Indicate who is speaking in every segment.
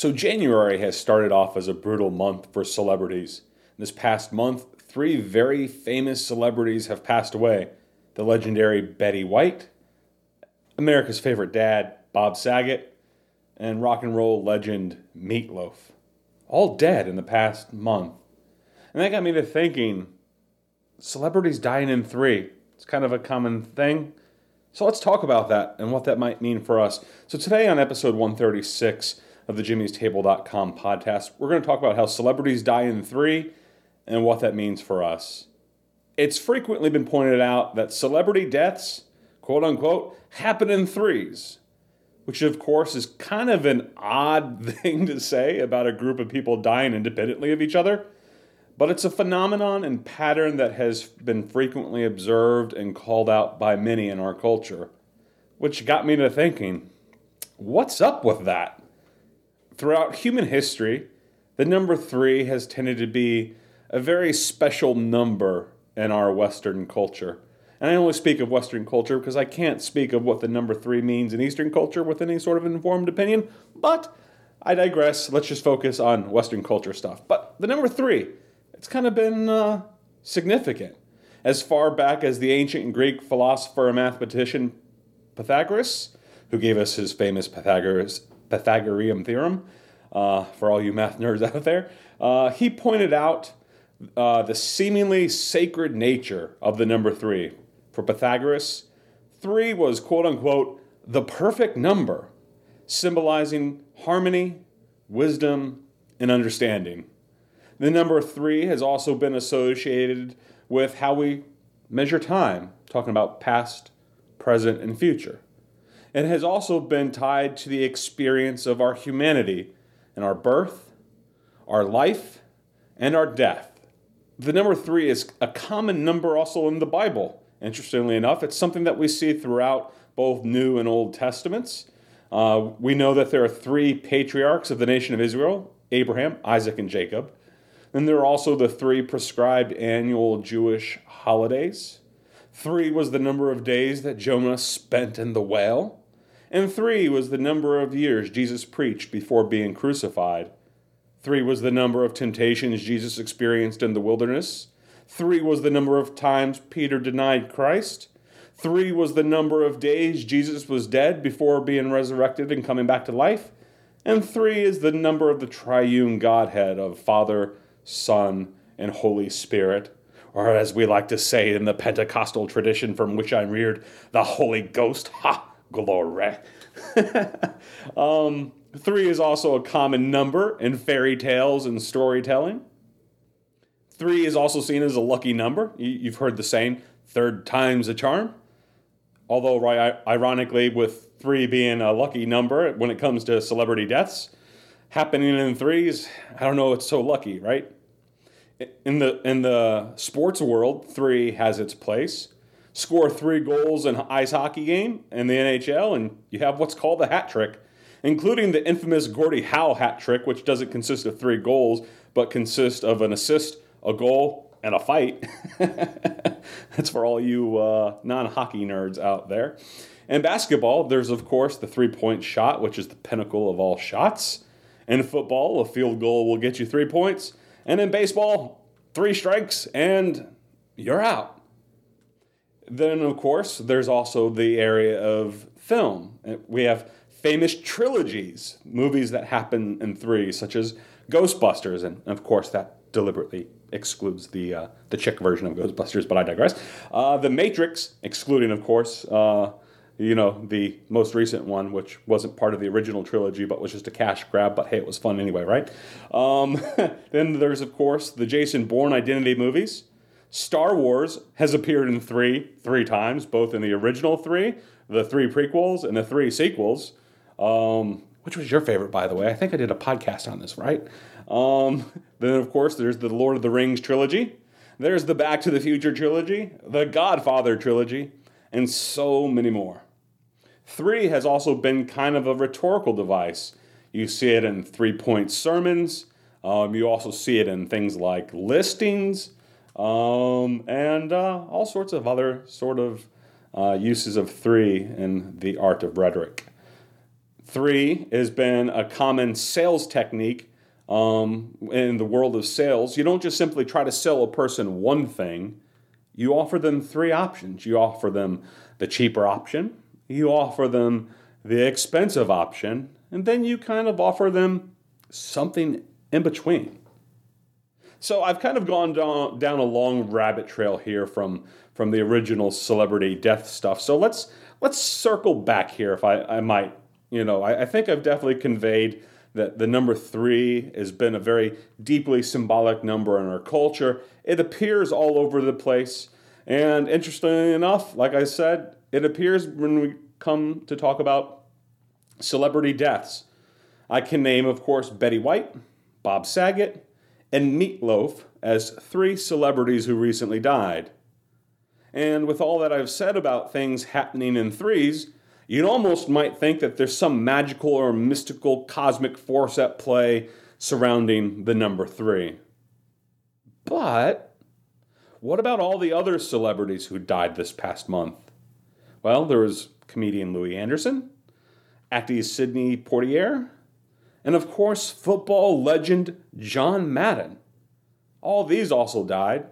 Speaker 1: So, January has started off as a brutal month for celebrities. This past month, three very famous celebrities have passed away the legendary Betty White, America's favorite dad, Bob Saget, and rock and roll legend Meatloaf. All dead in the past month. And that got me to thinking celebrities dying in three. It's kind of a common thing. So let's talk about that and what that might mean for us. So today on episode 136, of the Jimmy's jimmystable.com podcast. We're going to talk about how celebrities die in three and what that means for us. It's frequently been pointed out that celebrity deaths, quote unquote, happen in threes, which of course is kind of an odd thing to say about a group of people dying independently of each other. But it's a phenomenon and pattern that has been frequently observed and called out by many in our culture, which got me to thinking what's up with that? Throughout human history, the number three has tended to be a very special number in our Western culture. And I only speak of Western culture because I can't speak of what the number three means in Eastern culture with any sort of informed opinion. But I digress. Let's just focus on Western culture stuff. But the number three, it's kind of been uh, significant. As far back as the ancient Greek philosopher and mathematician Pythagoras, who gave us his famous Pythagoras Pythagorean theorem, uh, for all you math nerds out there, uh, he pointed out uh, the seemingly sacred nature of the number three. For Pythagoras, three was quote unquote the perfect number, symbolizing harmony, wisdom, and understanding. The number three has also been associated with how we measure time, talking about past, present, and future and has also been tied to the experience of our humanity and our birth, our life, and our death. The number three is a common number also in the Bible. Interestingly enough, it's something that we see throughout both New and Old Testaments. Uh, we know that there are three patriarchs of the nation of Israel Abraham, Isaac, and Jacob. Then there are also the three prescribed annual Jewish holidays. Three was the number of days that Jonah spent in the whale and three was the number of years Jesus preached before being crucified. Three was the number of temptations Jesus experienced in the wilderness. Three was the number of times Peter denied Christ. Three was the number of days Jesus was dead before being resurrected and coming back to life. And three is the number of the triune Godhead of Father, Son, and Holy Spirit. Or as we like to say in the Pentecostal tradition from which I'm reared, the Holy Ghost. Ha! Glory. um, three is also a common number in fairy tales and storytelling. Three is also seen as a lucky number. You've heard the saying, third time's a charm. Although, ironically, with three being a lucky number when it comes to celebrity deaths, happening in threes, I don't know, it's so lucky, right? In the in the sports world, three has its place score three goals in ice hockey game in the NHL, and you have what's called the hat trick, including the infamous Gordie Howe hat trick, which doesn't consist of three goals, but consists of an assist, a goal, and a fight. That's for all you uh, non hockey nerds out there. In basketball, there's of course the three point shot, which is the pinnacle of all shots. In football, a field goal will get you three points. And in baseball, three strikes and you're out. Then, of course, there's also the area of film. We have famous trilogies, movies that happen in three, such as Ghostbusters, and of course, that deliberately excludes the uh, the chick version of Ghostbusters, but I digress. Uh, the Matrix, excluding, of course, uh, you know, the most recent one, which wasn't part of the original trilogy, but was just a cash grab. But hey, it was fun anyway, right? Um, then there's, of course, the Jason Bourne Identity movies. Star Wars has appeared in three, three times, both in the original three, the three prequels and the three sequels. Um, which was your favorite, by the way? I think I did a podcast on this, right? Um, then, of course, there's the Lord of the Rings trilogy. There's the Back to the Future trilogy, the Godfather trilogy, and so many more. Three has also been kind of a rhetorical device. You see it in three point sermons, um, you also see it in things like listings, um, and uh, all sorts of other sort of uh, uses of three in the art of rhetoric. Three has been a common sales technique um, in the world of sales. You don't just simply try to sell a person one thing, you offer them three options. You offer them the cheaper option, you offer them the expensive option, and then you kind of offer them something in between. So I've kind of gone down, down a long rabbit trail here from from the original celebrity death stuff. So let's let's circle back here, if I, I might. You know, I, I think I've definitely conveyed that the number three has been a very deeply symbolic number in our culture. It appears all over the place. And interestingly enough, like I said, it appears when we come to talk about celebrity deaths. I can name, of course, Betty White, Bob Saget, and Meatloaf as three celebrities who recently died. And with all that I've said about things happening in threes, you almost might think that there's some magical or mystical cosmic force at play surrounding the number three. But what about all the other celebrities who died this past month? Well, there was comedian Louie Anderson, actor Sidney Poitier, and of course, football legend John Madden. All these also died.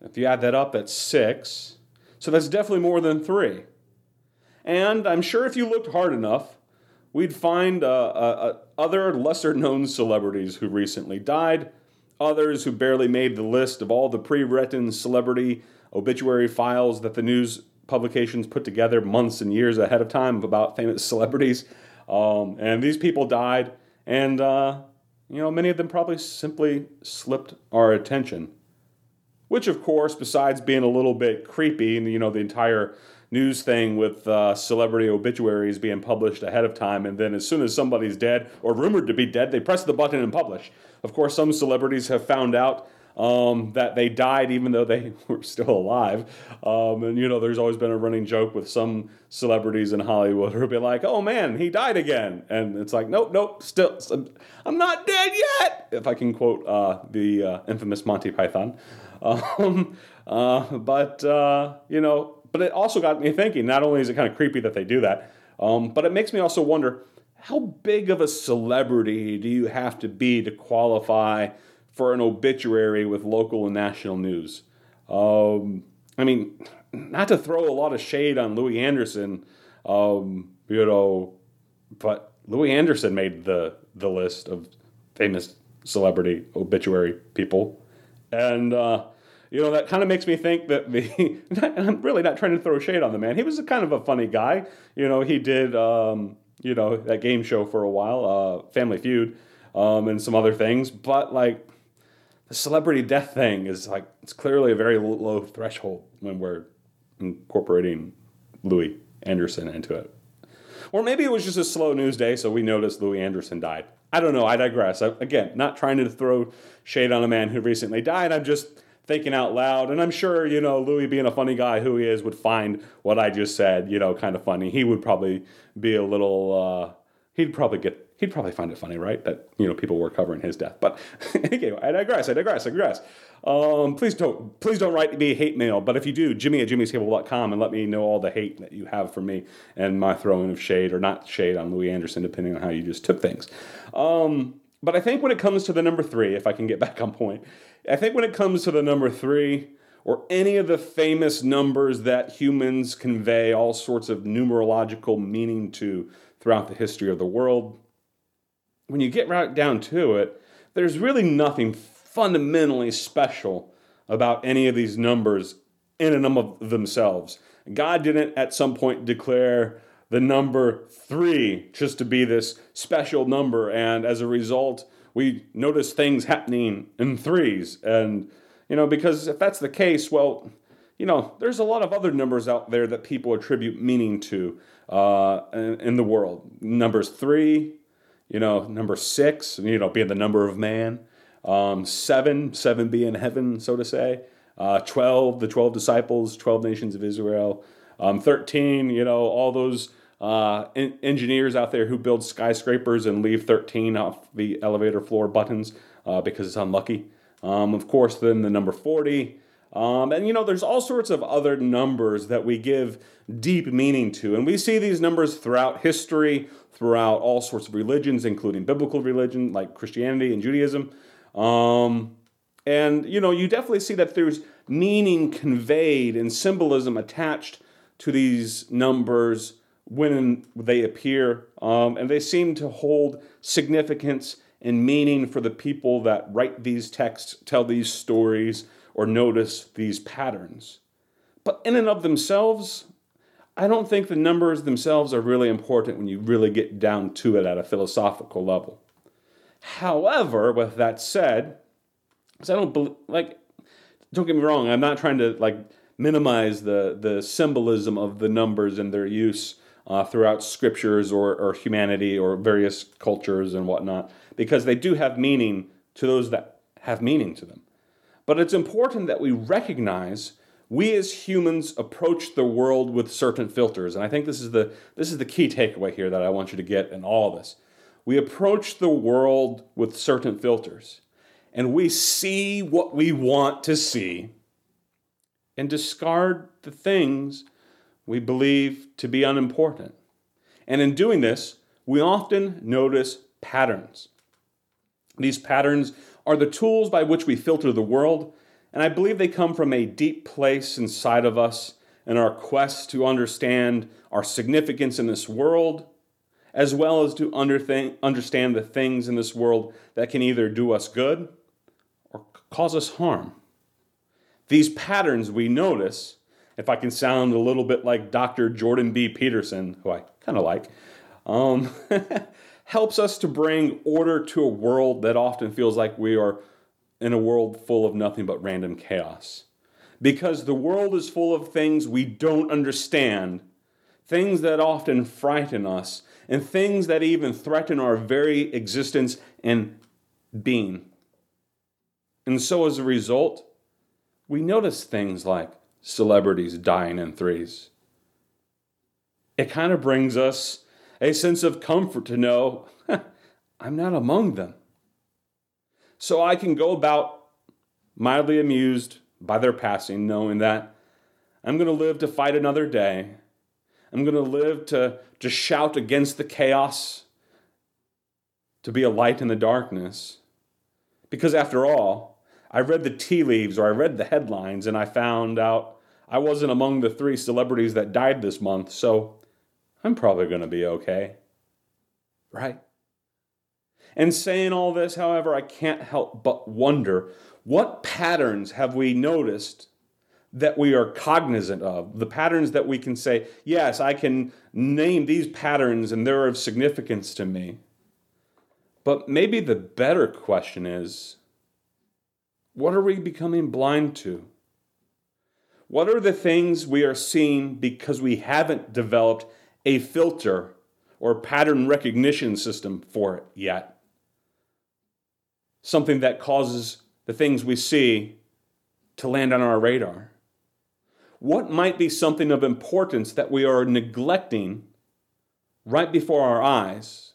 Speaker 1: If you add that up, that's six. So that's definitely more than three. And I'm sure if you looked hard enough, we'd find uh, uh, uh other lesser known celebrities who recently died, others who barely made the list of all the pre written celebrity obituary files that the news publications put together months and years ahead of time about famous celebrities. Um, and these people died and, uh, you know, many of them probably simply slipped our attention. Which, of course, besides being a little bit creepy, and, you know, the entire news thing with uh, celebrity obituaries being published ahead of time, and then as soon as somebody's dead or rumored to be dead, they press the button and publish. Of course, some celebrities have found out um, that they died even though they were still alive. Um, and you know, there's always been a running joke with some celebrities in Hollywood who'll be like, "Oh man, he died again," and it's like, "Nope, nope, still, I'm not dead yet." If I can quote uh, the uh, infamous Monty Python, um, uh, but uh, you know, but it also got me thinking. Not only is it kind of creepy that they do that, um, but it makes me also wonder. How big of a celebrity do you have to be to qualify for an obituary with local and national news. Um, I mean, not to throw a lot of shade on Louie Anderson, um, you know, but Louie Anderson made the the list of famous celebrity obituary people, and uh, you know that kind of makes me think that the. I'm really not trying to throw shade on the man. He was a kind of a funny guy. You know, he did um, you know that game show for a while, uh, Family Feud, um, and some other things, but like the celebrity death thing is like it's clearly a very low threshold when we're incorporating Louie Anderson into it. Or maybe it was just a slow news day, so we noticed Louie Anderson died. I don't know. I digress. I, again, not trying to throw shade on a man who recently died. I'm just thinking out loud, and I'm sure you know Louie, being a funny guy who he is, would find what I just said, you know, kind of funny. He would probably be a little. Uh, he'd probably get he'd probably find it funny, right? That you know people were covering his death. But anyway, I digress. I digress. I digress. Um, please don't please don't write me hate mail. But if you do, Jimmy at jimmy'stable.com and let me know all the hate that you have for me and my throwing of shade or not shade on Louie Anderson, depending on how you just took things. Um, but I think when it comes to the number three, if I can get back on point, I think when it comes to the number three or any of the famous numbers that humans convey all sorts of numerological meaning to throughout the history of the world, when you get right down to it, there's really nothing fundamentally special about any of these numbers in and of themselves. God didn't at some point declare the number three just to be this special number, and as a result, we notice things happening in threes. And, you know, because if that's the case, well, you know, there's a lot of other numbers out there that people attribute meaning to uh, in, in, the world. Numbers three, you know, number six, you know, being the number of man. Um, seven, seven being heaven, so to say. Uh, 12, the 12 disciples, 12 nations of Israel. Um, 13, you know, all those uh, en- engineers out there who build skyscrapers and leave 13 off the elevator floor buttons uh, because it's unlucky. Um, of course, then the number 40. Um, and you know, there's all sorts of other numbers that we give deep meaning to. And we see these numbers throughout history, throughout all sorts of religions, including biblical religion like Christianity and Judaism. Um, and you know, you definitely see that there's meaning conveyed and symbolism attached to these numbers when they appear. Um, and they seem to hold significance and meaning for the people that write these texts, tell these stories, or notice these patterns. But in and of themselves, I don't think the numbers themselves are really important when you really get down to it at a philosophical level. However, with that said, because I don't believe, like, don't get me wrong, I'm not trying to like minimize the the symbolism of the numbers and their use uh, throughout scriptures or, or humanity or various cultures and whatnot, because they do have meaning to those that have meaning to them. But it's important that we recognize we as humans approach the world with certain filters. And I think this is the, this is the key takeaway here that I want you to get in all of this. We approach the world with certain filters, and we see what we want to see and discard the things we believe to be unimportant. And in doing this, we often notice patterns. These patterns are the tools by which we filter the world, and I believe they come from a deep place inside of us in our quest to understand our significance in this world, as well as to understand the things in this world that can either do us good or cause us harm. These patterns we notice, if I can sound a little bit like Dr. Jordan B. Peterson, who I kind of like, um, helps us to bring order to a world that often feels like we are in a world full of nothing but random chaos. Because the world is full of things we don't understand, things that often frighten us, and things that even threaten our very existence and being. And so, as a result, we notice things like celebrities dying in threes. It kind of brings us a sense of comfort to know I'm not among them. So I can go about mildly amused by their passing, knowing that I'm going to live to fight another day. I'm going to live to, to shout against the chaos, to be a light in the darkness. Because after all, I read the tea leaves or I read the headlines and I found out I wasn't among the three celebrities that died this month, so I'm probably going to be okay. Right? And saying all this, however, I can't help but wonder what patterns have we noticed that we are cognizant of? The patterns that we can say, yes, I can name these patterns and they're of significance to me. But maybe the better question is what are we becoming blind to? What are the things we are seeing because we haven't developed a filter or pattern recognition system for it yet. Something that causes the things we see to land on our radar. What might be something of importance that we are neglecting right before our eyes?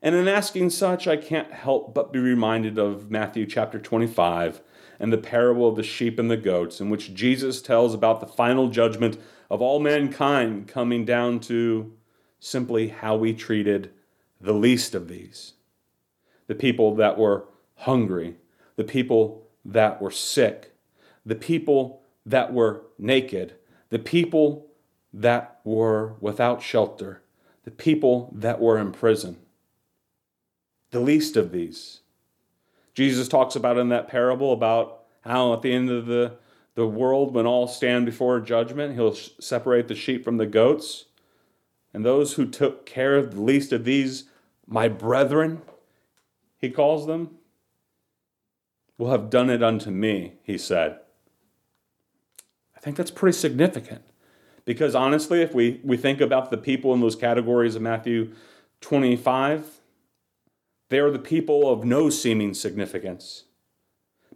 Speaker 1: And in asking such, I can't help but be reminded of Matthew chapter 25 and the parable of the sheep and the goats, in which Jesus tells about the final judgment of all mankind coming down to simply how we treated the least of these the people that were hungry, the people that were sick, the people that were naked, the people that were without shelter, the people that were in prison. The least of these. Jesus talks about in that parable about how at the end of the the world, when all stand before judgment, he'll separate the sheep from the goats. And those who took care of the least of these, my brethren, he calls them, will have done it unto me, he said. I think that's pretty significant. Because honestly, if we, we think about the people in those categories of Matthew 25, they are the people of no seeming significance.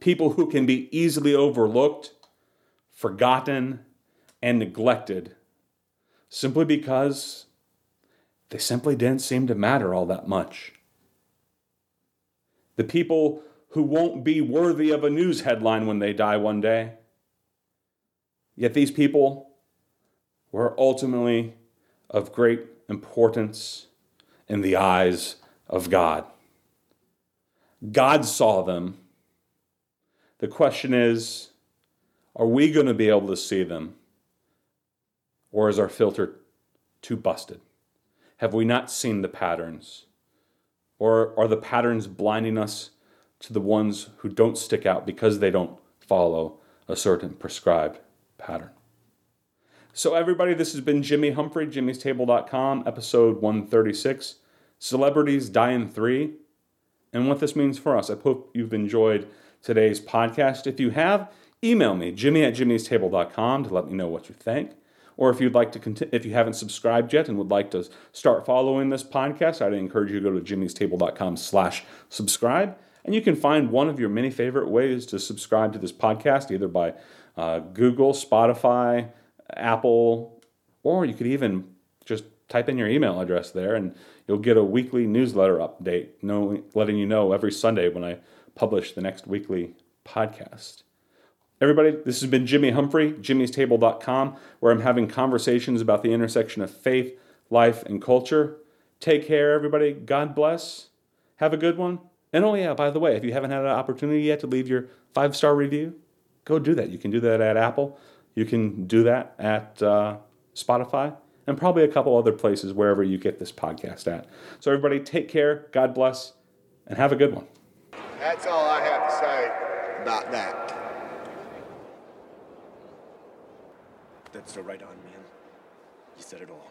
Speaker 1: People who can be easily overlooked, forgotten, and neglected simply because they simply didn't seem to matter all that much. The people who won't be worthy of a news headline when they die one day. Yet these people were ultimately of great importance in the eyes of God. God saw them. The question is are we going to be able to see them? Or is our filter too busted? Have we not seen the patterns? Or are the patterns blinding us to the ones who don't stick out because they don't follow a certain prescribed pattern? So, everybody, this has been Jimmy Humphrey, jimmystable.com, episode 136 Celebrities Die in Three, and what this means for us. I hope you've enjoyed today's podcast. If you have, email me, jimmy at jimmystable.com, to let me know what you think. Or if you'd like to, continue, if you haven't subscribed yet and would like to start following this podcast, I'd encourage you to go to jimmystable.com slash subscribe. And you can find one of your many favorite ways to subscribe to this podcast, either by uh, Google, Spotify, Apple, or you could even just type in your email address there and you'll get a weekly newsletter update, knowing, letting you know every Sunday when I publish the next weekly podcast. Everybody, this has been Jimmy Humphrey, jimmystable.com, where I'm having conversations about the intersection of faith, life, and culture. Take care, everybody. God bless. Have a good one. And oh, yeah, by the way, if you haven't had an opportunity yet to leave your five star review, go do that. You can do that at Apple, you can do that at uh, Spotify, and probably a couple other places wherever you get this podcast at. So, everybody, take care. God bless, and have a good one.
Speaker 2: That's all I have to say about that.
Speaker 3: That's the right on, man. You said it all.